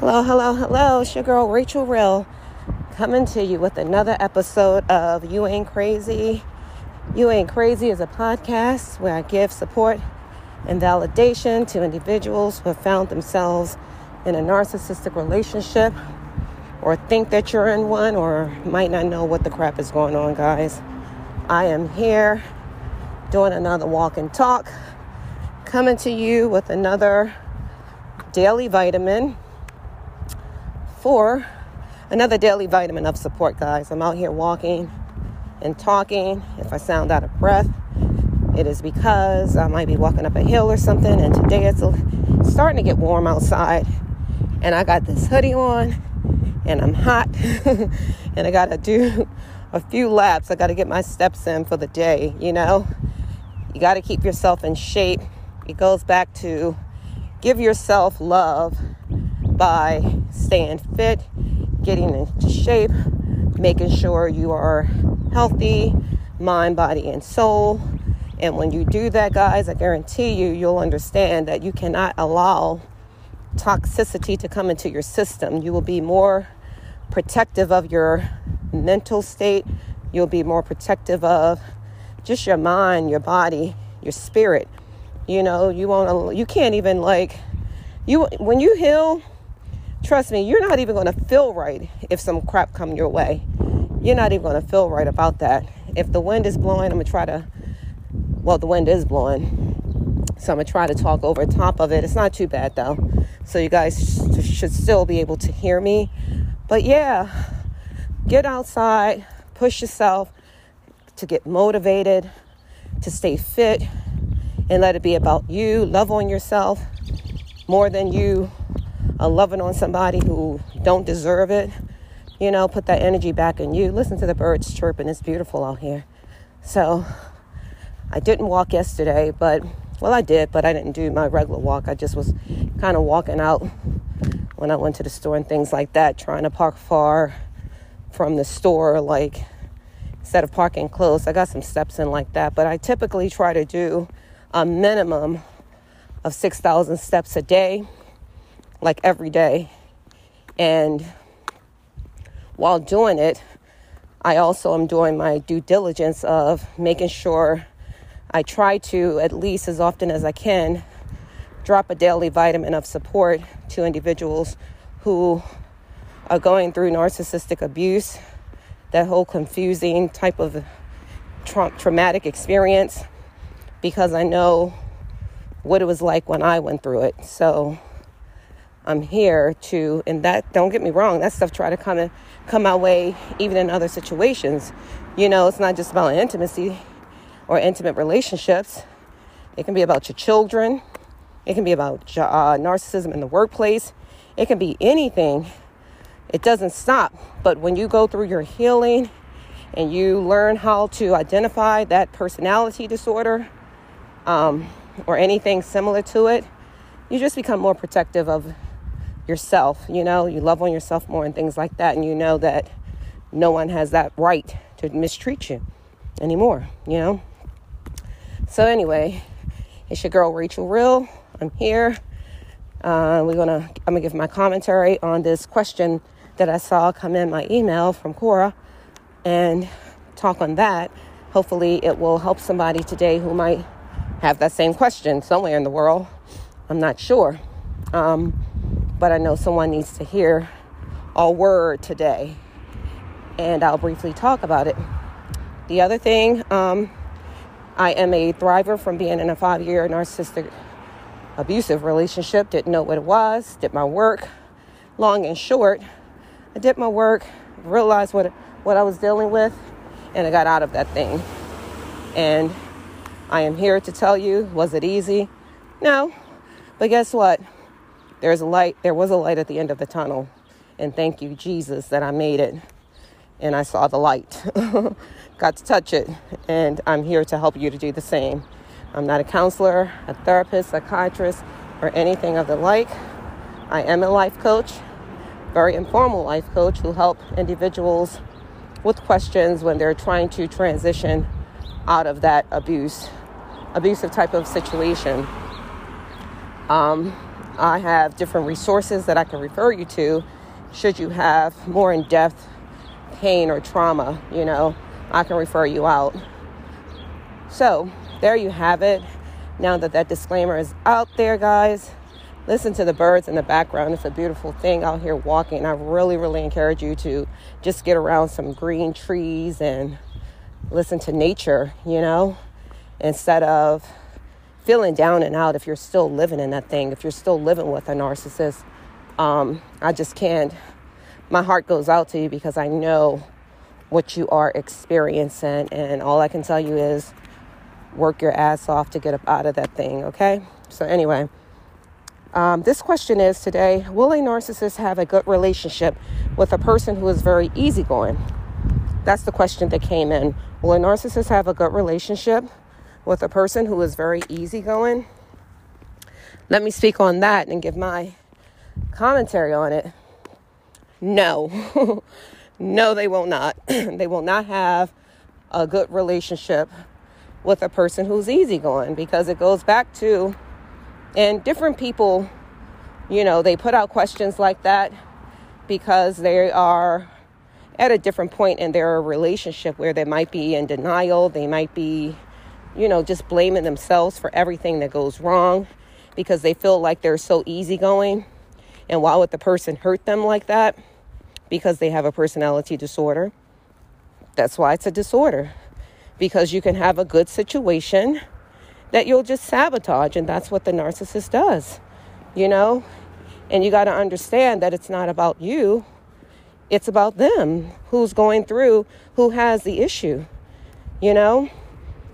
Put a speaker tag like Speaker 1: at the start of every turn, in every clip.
Speaker 1: Hello, hello, hello. It's your girl Rachel Rill coming to you with another episode of You Ain't Crazy. You Ain't Crazy is a podcast where I give support and validation to individuals who have found themselves in a narcissistic relationship or think that you're in one or might not know what the crap is going on, guys. I am here doing another walk and talk, coming to you with another daily vitamin for another daily vitamin of support, guys. I'm out here walking and talking. If I sound out of breath, it is because I might be walking up a hill or something, and today it's starting to get warm outside, and I got this hoodie on, and I'm hot, and I gotta do a few laps. I gotta get my steps in for the day, you know? You gotta keep yourself in shape. It goes back to give yourself love by staying fit, getting into shape, making sure you are healthy, mind, body, and soul. And when you do that, guys, I guarantee you, you'll understand that you cannot allow toxicity to come into your system. You will be more protective of your mental state. You'll be more protective of just your mind, your body, your spirit. You know, you won't, you can't even like, you, when you heal, trust me, you're not even going to feel right if some crap come your way. You're not even going to feel right about that. If the wind is blowing, I'm going to try to, well, the wind is blowing. So I'm going to try to talk over top of it. It's not too bad though. So you guys should still be able to hear me. But yeah, get outside, push yourself to get motivated, to stay fit, and let it be about you. Love on yourself more than you uh, loving on somebody who don't deserve it. You know, put that energy back in you. Listen to the birds chirping. It's beautiful out here. So I didn't walk yesterday, but well, I did, but I didn't do my regular walk. I just was kind of walking out when I went to the store and things like that, trying to park far from the store, like instead of parking close. I got some steps in like that, but I typically try to do a minimum of 6,000 steps a day like every day. And while doing it, I also am doing my due diligence of making sure I try to, at least as often as I can, drop a daily vitamin of support to individuals who are going through narcissistic abuse, that whole confusing type of tra- traumatic experience, because I know what it was like when I went through it. So I'm here to, and that, don't get me wrong, that stuff try to come, in, come my way even in other situations. You know, it's not just about intimacy or intimate relationships. It can be about your children. It can be about uh, narcissism in the workplace. It can be anything. It doesn't stop. But when you go through your healing and you learn how to identify that personality disorder um, or anything similar to it, you just become more protective of yourself. You know, you love on yourself more and things like that. And you know that no one has that right to mistreat you anymore, you know? So, anyway, it's your girl Rachel Real. I'm here. Uh, we're gonna, I'm gonna give my commentary on this question that I saw come in my email from Quora and talk on that. Hopefully, it will help somebody today who might have that same question somewhere in the world. I'm not sure. Um, but I know someone needs to hear a word today, and I'll briefly talk about it. The other thing, um, I am a thriver from being in a five year narcissistic abusive relationship. Didn't know what it was, did my work. Long and short, I did my work, realized what, what I was dealing with, and I got out of that thing. And I am here to tell you was it easy? No. But guess what? There's a light, there was a light at the end of the tunnel. And thank you, Jesus, that I made it and I saw the light. Got to touch it. And I'm here to help you to do the same. I'm not a counselor, a therapist, psychiatrist, or anything of the like. I am a life coach, very informal life coach who help individuals with questions when they're trying to transition out of that abuse, abusive type of situation. Um, I have different resources that I can refer you to should you have more in depth pain or trauma, you know, I can refer you out. So, there you have it. Now that that disclaimer is out there, guys, listen to the birds in the background. It's a beautiful thing out here walking. I really, really encourage you to just get around some green trees and listen to nature, you know, instead of feeling down and out if you're still living in that thing, if you're still living with a narcissist. Um, I just can't. My heart goes out to you because I know what you are experiencing, and all I can tell you is work your ass off to get up out of that thing, okay? So, anyway, um, this question is today Will a narcissist have a good relationship with a person who is very easygoing? That's the question that came in. Will a narcissist have a good relationship with a person who is very easygoing? Let me speak on that and give my commentary on it. No, no, they will not. they will not have a good relationship with a person who's easygoing because it goes back to, and different people, you know, they put out questions like that because they are at a different point in their relationship where they might be in denial, they might be, you know, just blaming themselves for everything that goes wrong because they feel like they're so easygoing. And why would the person hurt them like that? Because they have a personality disorder. That's why it's a disorder because you can have a good situation that you'll just sabotage, and that's what the narcissist does, you know? And you got to understand that it's not about you, it's about them who's going through, who has the issue, you know?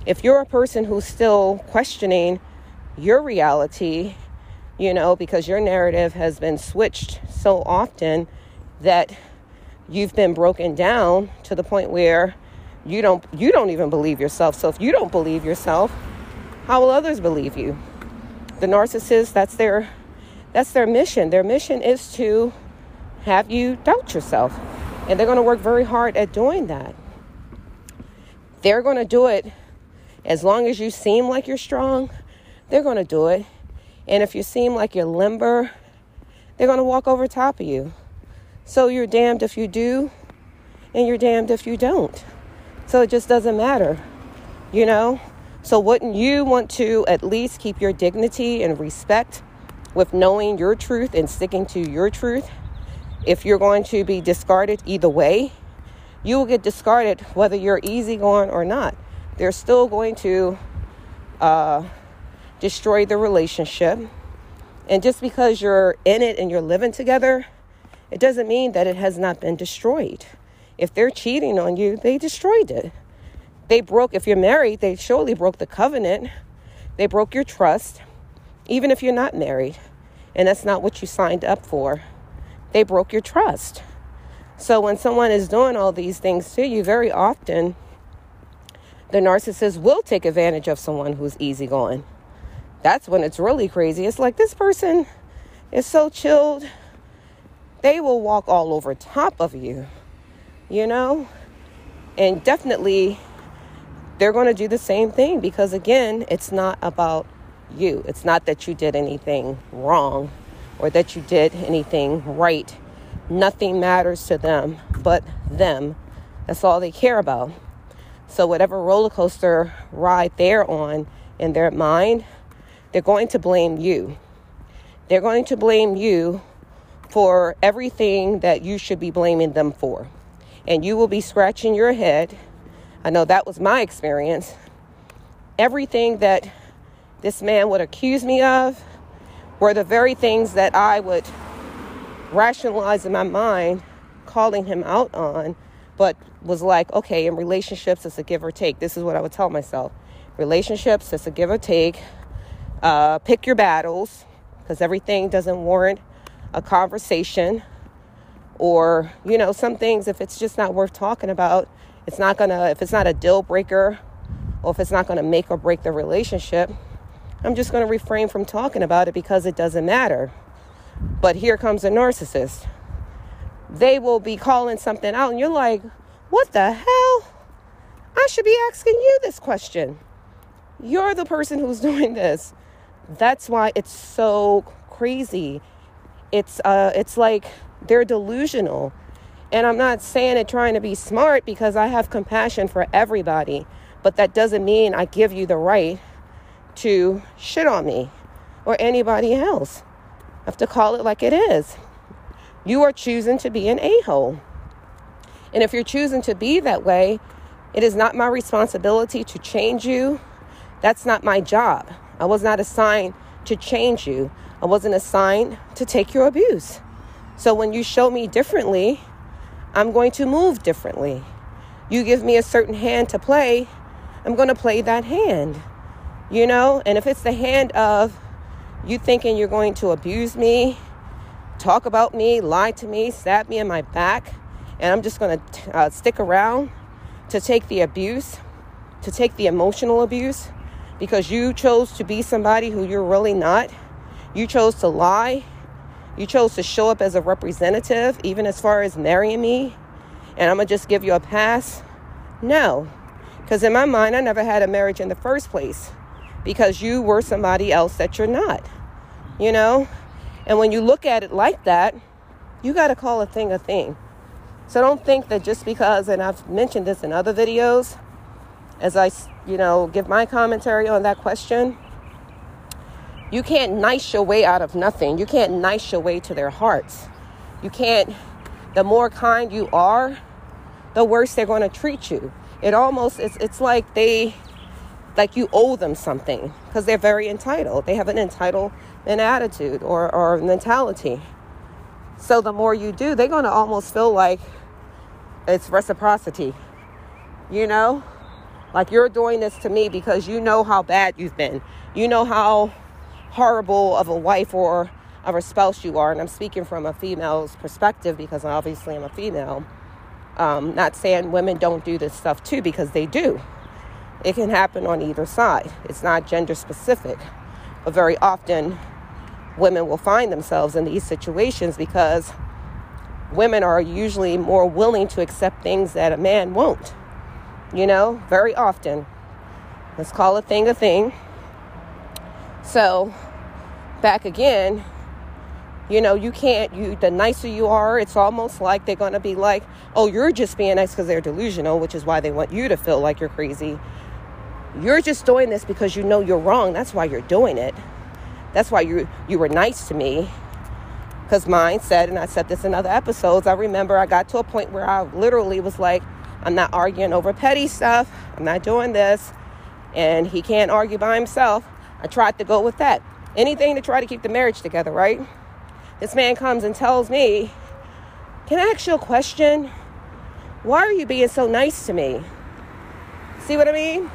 Speaker 1: If you're a person who's still questioning your reality, you know, because your narrative has been switched so often that you've been broken down to the point where you don't you don't even believe yourself. So if you don't believe yourself, how will others believe you? The narcissist, that's their that's their mission. Their mission is to have you doubt yourself. And they're going to work very hard at doing that. They're going to do it as long as you seem like you're strong, they're going to do it. And if you seem like you're limber, they're going to walk over top of you. So you're damned if you do, and you're damned if you don't. So it just doesn't matter, you know? So wouldn't you want to at least keep your dignity and respect with knowing your truth and sticking to your truth? If you're going to be discarded either way, you will get discarded whether you're easygoing or not. They're still going to uh, destroy the relationship. And just because you're in it and you're living together, it doesn't mean that it has not been destroyed. If they're cheating on you, they destroyed it. They broke, if you're married, they surely broke the covenant. They broke your trust, even if you're not married. And that's not what you signed up for. They broke your trust. So when someone is doing all these things to you, very often the narcissist will take advantage of someone who's easygoing. That's when it's really crazy. It's like this person is so chilled, they will walk all over top of you you know? And definitely they're going to do the same thing because, again, it's not about you. It's not that you did anything wrong or that you did anything right. Nothing matters to them but them. That's all they care about. So, whatever roller coaster ride they're on in their mind, they're going to blame you. They're going to blame you for everything that you should be blaming them for and you will be scratching your head. I know that was my experience. Everything that this man would accuse me of were the very things that I would rationalize in my mind, calling him out on, but was like, okay, in relationships, it's a give or take. This is what I would tell myself. Relationships, it's a give or take. Uh, pick your battles because everything doesn't warrant a conversation or you know some things if it's just not worth talking about it's not gonna if it's not a deal breaker or if it's not gonna make or break the relationship i'm just gonna refrain from talking about it because it doesn't matter but here comes a narcissist they will be calling something out and you're like what the hell i should be asking you this question you're the person who's doing this that's why it's so crazy. It's uh it's like they're delusional. And I'm not saying it trying to be smart because I have compassion for everybody, but that doesn't mean I give you the right to shit on me or anybody else. I have to call it like it is. You are choosing to be an a hole. And if you're choosing to be that way, it is not my responsibility to change you. That's not my job. I was not assigned to change you, I wasn't assigned to take your abuse. So when you show me differently, I'm going to move differently. You give me a certain hand to play, I'm going to play that hand. You know, and if it's the hand of you thinking you're going to abuse me, talk about me, lie to me, stab me in my back, and I'm just going to uh, stick around to take the abuse, to take the emotional abuse, because you chose to be somebody who you're really not. You chose to lie. You chose to show up as a representative, even as far as marrying me, and I'm going to just give you a pass. No, because in my mind, I never had a marriage in the first place because you were somebody else that you're not, you know? And when you look at it like that, you got to call a thing a thing. So don't think that just because, and I've mentioned this in other videos, as I, you know, give my commentary on that question, you can't nice your way out of nothing. You can't nice your way to their hearts. You can't, the more kind you are, the worse they're going to treat you. It almost, it's, it's like they, like you owe them something because they're very entitled. They have an entitlement attitude or, or mentality. So the more you do, they're going to almost feel like it's reciprocity. You know? Like you're doing this to me because you know how bad you've been. You know how horrible of a wife or of a spouse you are. And I'm speaking from a female's perspective because obviously I'm a female. Um, not saying women don't do this stuff too because they do. It can happen on either side. It's not gender specific. But very often, women will find themselves in these situations because women are usually more willing to accept things that a man won't. You know, very often. Let's call a thing a thing. So, back again, you know, you can't, you, the nicer you are, it's almost like they're going to be like, oh, you're just being nice because they're delusional, which is why they want you to feel like you're crazy. You're just doing this because you know you're wrong. That's why you're doing it. That's why you you were nice to me. Because mine said, and I said this in other episodes, I remember I got to a point where I literally was like, I'm not arguing over petty stuff. I'm not doing this. And he can't argue by himself. I tried to go with that. Anything to try to keep the marriage together, right? This man comes and tells me, Can I ask you a question? Why are you being so nice to me? See what I mean?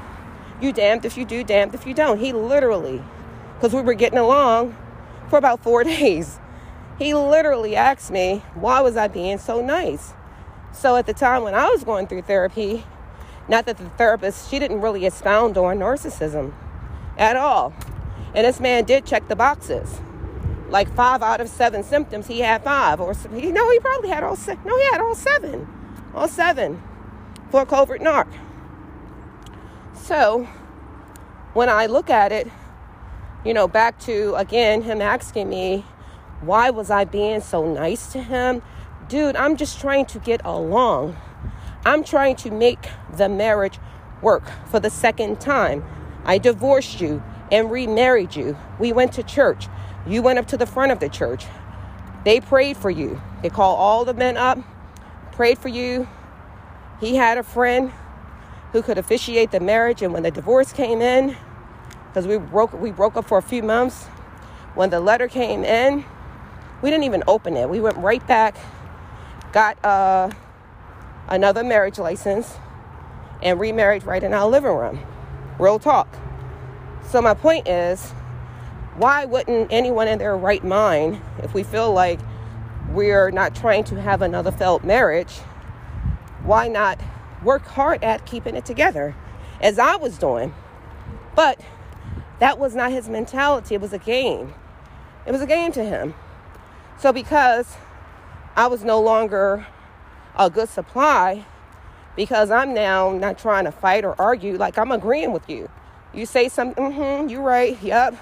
Speaker 1: You damned if you do, damned if you don't. He literally, because we were getting along for about four days, he literally asked me, why was I being so nice? So at the time when I was going through therapy, not that the therapist, she didn't really expound on narcissism at all. And this man did check the boxes. Like five out of seven symptoms, he had five, or you know, he probably had all seven. No, he had all seven, all seven for covert narc. So when I look at it, you know, back to again him asking me, why was I being so nice to him? Dude, I'm just trying to get along. I'm trying to make the marriage work for the second time. I divorced you and remarried you. We went to church. You went up to the front of the church. They prayed for you. They called all the men up, prayed for you. He had a friend who could officiate the marriage. And when the divorce came in, because we broke we broke up for a few months, when the letter came in, we didn't even open it. We went right back, got uh, another marriage license, and remarried right in our living room. Real talk. So my point is, why wouldn't anyone in their right mind, if we feel like we're not trying to have another failed marriage, why not work hard at keeping it together, as I was doing. But that was not his mentality. It was a game. It was a game to him. So because I was no longer a good supply, because I'm now not trying to fight or argue, like I'm agreeing with you. You say something, mm-hmm, you're right, yep.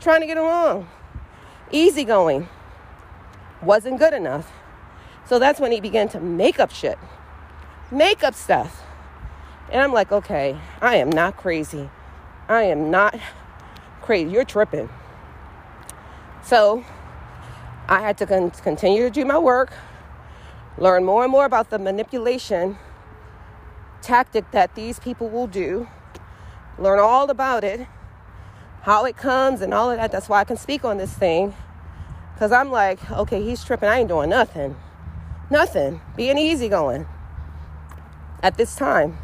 Speaker 1: Trying to get along. easygoing wasn't good enough. So that's when he began to make up shit, make up stuff. And I'm like, okay, I am not crazy. I am not crazy. You're tripping. So I had to con- continue to do my work, learn more and more about the manipulation tactic that these people will do, learn all about it, how it comes, and all of that. That's why I can speak on this thing. Because I'm like, okay, he's tripping. I ain't doing nothing. Nothing. Being easy going at this time.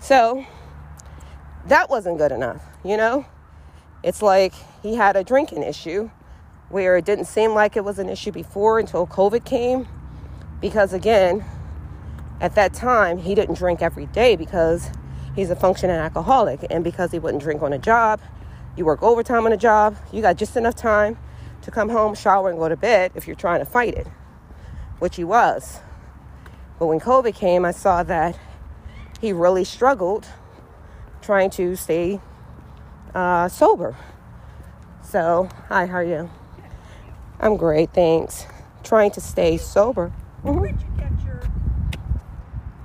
Speaker 1: So that wasn't good enough, you know? It's like he had a drinking issue where it didn't seem like it was an issue before until COVID came. Because again, at that time, he didn't drink every day because he's a functioning alcoholic. And because he wouldn't drink on a job, you work overtime on a job, you got just enough time to come home, shower, and go to bed if you're trying to fight it, which he was. But when COVID came, I saw that he really struggled trying to stay uh, sober. So, hi, how are you? I'm great, thanks. Trying to stay sober.
Speaker 2: Mm-hmm. Where'd you get your?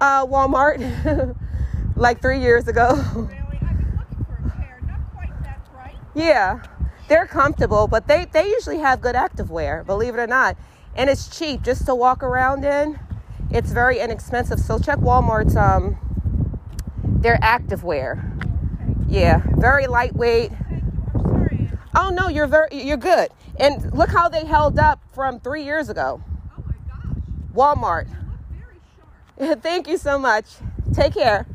Speaker 1: Uh, Walmart, like three years ago.
Speaker 2: Really? I've been looking for a pair. Not quite that bright.
Speaker 1: Yeah, they're comfortable, but they, they usually have good activewear, believe it or not. And it's cheap just to walk around in. It's very inexpensive. So check Walmart's um their activewear. Yeah, very lightweight.
Speaker 2: Thank you. I'm sorry.
Speaker 1: Oh no, you're very you're good. And look how they held up from three years ago.
Speaker 2: Oh my gosh.
Speaker 1: Walmart.
Speaker 2: You look very sharp.
Speaker 1: Thank you so much. Take care.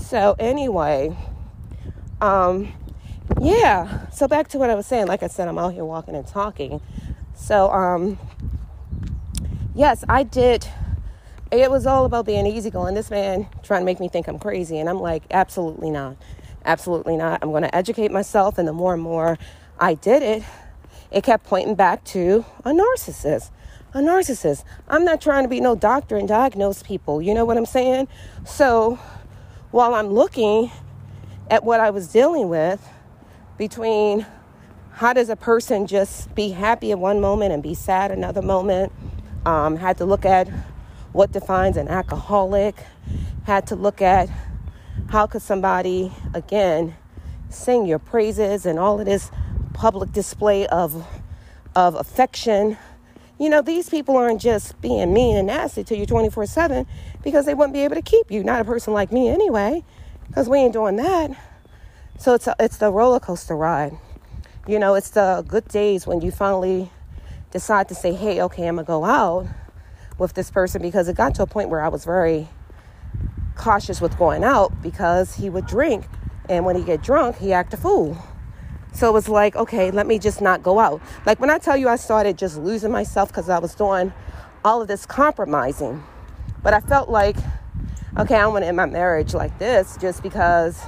Speaker 1: So anyway, um, yeah. So back to what I was saying. Like I said, I'm out here walking and talking. So um, yes, I did. It was all about being easygoing. This man trying to make me think I'm crazy, and I'm like, absolutely not, absolutely not. I'm going to educate myself, and the more and more I did it, it kept pointing back to a narcissist. A narcissist. I'm not trying to be no doctor and diagnose people. You know what I'm saying? So while I'm looking at what I was dealing with between how does a person just be happy at one moment and be sad another moment, um, had to look at what defines an alcoholic, had to look at how could somebody, again, sing your praises and all of this public display of, of affection. You know, these people aren't just being mean and nasty to you 24 7 because they wouldn't be able to keep you. Not a person like me, anyway, because we ain't doing that. So it's, a, it's the roller coaster ride. You know, it's the good days when you finally decide to say, hey, okay, I'm going to go out with this person because it got to a point where I was very cautious with going out because he would drink. And when he get drunk, he act a fool. So it was like, okay, let me just not go out. Like when I tell you I started just losing myself because I was doing all of this compromising. But I felt like, okay, I want to end my marriage like this just because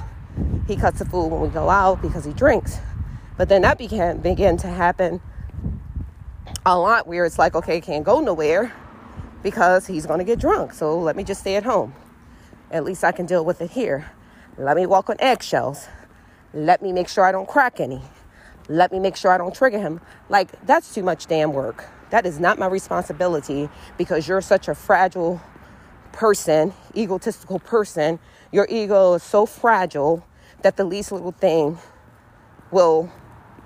Speaker 1: he cuts a fool when we go out because he drinks. But then that began began to happen a lot where it's like, okay, can't go nowhere because he's going to get drunk. So let me just stay at home. At least I can deal with it here. Let me walk on eggshells. Let me make sure I don't crack any. Let me make sure I don't trigger him. Like, that's too much damn work. That is not my responsibility because you're such a fragile person, egotistical person. Your ego is so fragile that the least little thing will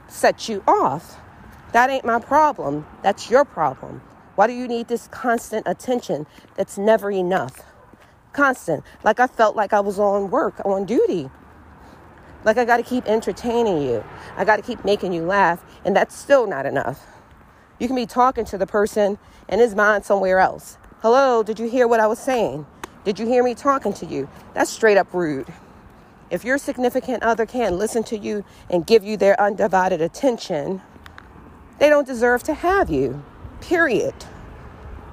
Speaker 1: set you off. That ain't my problem. That's your problem. Why do you need this constant attention that's never enough? Constant. Like I felt like I was on work, on duty. Like I got to keep entertaining you. I got to keep making you laugh. And that's still not enough. You can be talking to the person and his mind somewhere else. Hello, did you hear what I was saying? Did you hear me talking to you? That's straight up rude. If your significant other can't listen to you and give you their undivided attention, they don't deserve to have you. Period.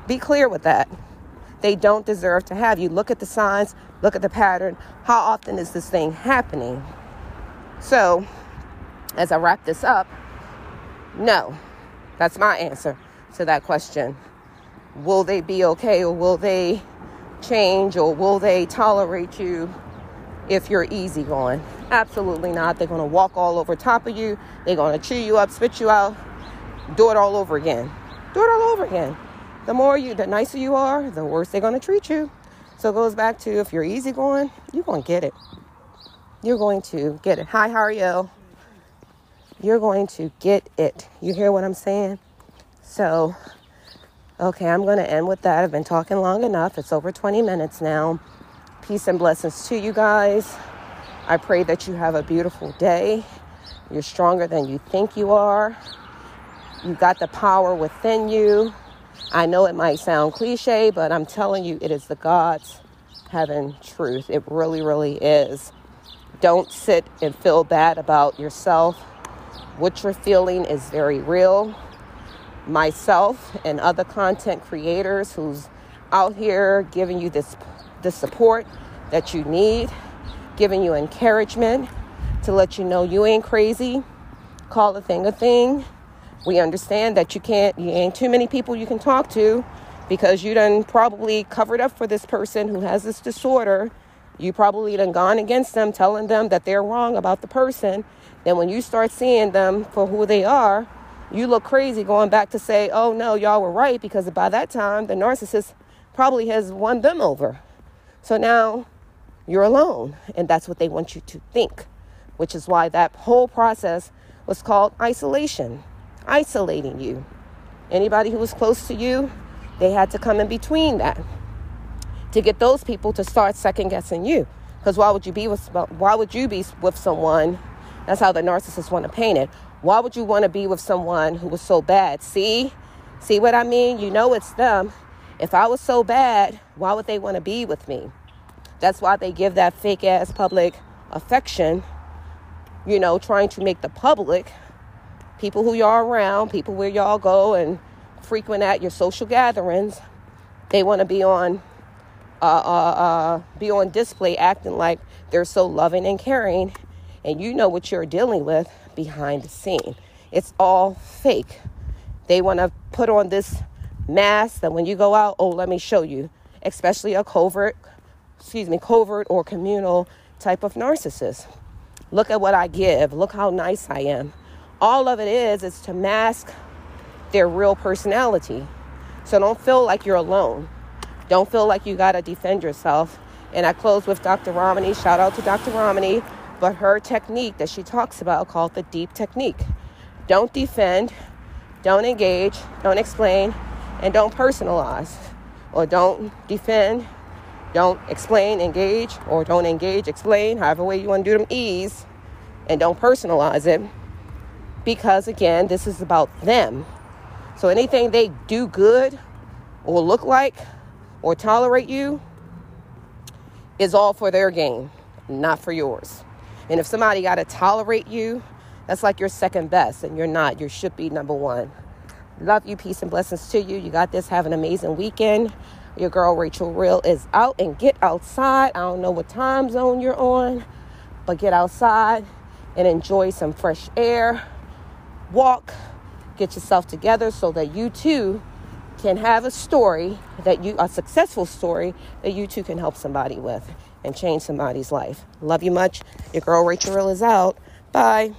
Speaker 1: Be clear with that. They don't deserve to have you. Look at the signs, look at the pattern. How often is this thing happening? So, as I wrap this up, no. That's my answer to that question. Will they be okay or will they change or will they tolerate you if you're easygoing. Absolutely not. They're going to walk all over top of you. They're going to chew you up, spit you out, do it all over again. Do it all over again. The more you, the nicer you are, the worse they're going to treat you. So it goes back to if you're easygoing, you're going to get it. You're going to get it. Hi, how are you? You're going to get it. You hear what I'm saying? So, okay, I'm going to end with that. I've been talking long enough. It's over 20 minutes now. Peace and blessings to you guys. I pray that you have a beautiful day. You're stronger than you think you are. You got the power within you. I know it might sound cliche, but I'm telling you, it is the God's heaven truth. It really, really is. Don't sit and feel bad about yourself. What you're feeling is very real. Myself and other content creators who's out here giving you this the support that you need, giving you encouragement to let you know you ain't crazy. Call a thing a thing. We understand that you can't, you ain't too many people you can talk to because you done probably covered up for this person who has this disorder. You probably done gone against them, telling them that they're wrong about the person. Then when you start seeing them for who they are, you look crazy going back to say, oh no, y'all were right because by that time the narcissist probably has won them over. So now you're alone. And that's what they want you to think, which is why that whole process was called isolation, isolating you. Anybody who was close to you, they had to come in between that to get those people to start second guessing you. Because why would you be with why would you be with someone? That's how the narcissists want to paint it. Why would you want to be with someone who was so bad? See, see what I mean? You know it's them. If I was so bad, why would they want to be with me? That's why they give that fake ass public affection, you know, trying to make the public, people who y'all around, people where y'all go and frequent at your social gatherings, they want to be on uh, uh, uh, be on display acting like they're so loving and caring and you know what you're dealing with behind the scene it's all fake they want to put on this mask that when you go out, oh, let me show you, especially a covert, excuse me, covert or communal type of narcissist. Look at what I give. Look how nice I am. All of it is is to mask their real personality. So don't feel like you're alone. Don't feel like you got to defend yourself. And I close with Dr. Ramani. Shout out to Dr. Ramani. But her technique that she talks about called the deep technique. Don't defend, don't engage, don't explain, and don't personalize or don't defend, don't explain, engage, or don't engage, explain, however way you want to do them, ease, and don't personalize it because again, this is about them. So anything they do good or look like or tolerate you is all for their gain, not for yours. And if somebody got to tolerate you, that's like your second best, and you're not. You should be number one. Love you. Peace and blessings to you. You got this. Have an amazing weekend. Your girl Rachel Real is out and get outside. I don't know what time zone you're on, but get outside and enjoy some fresh air. Walk, get yourself together so that you too can have a story that you a successful story that you too can help somebody with and change somebody's life. Love you much. Your girl Rachel is out. Bye.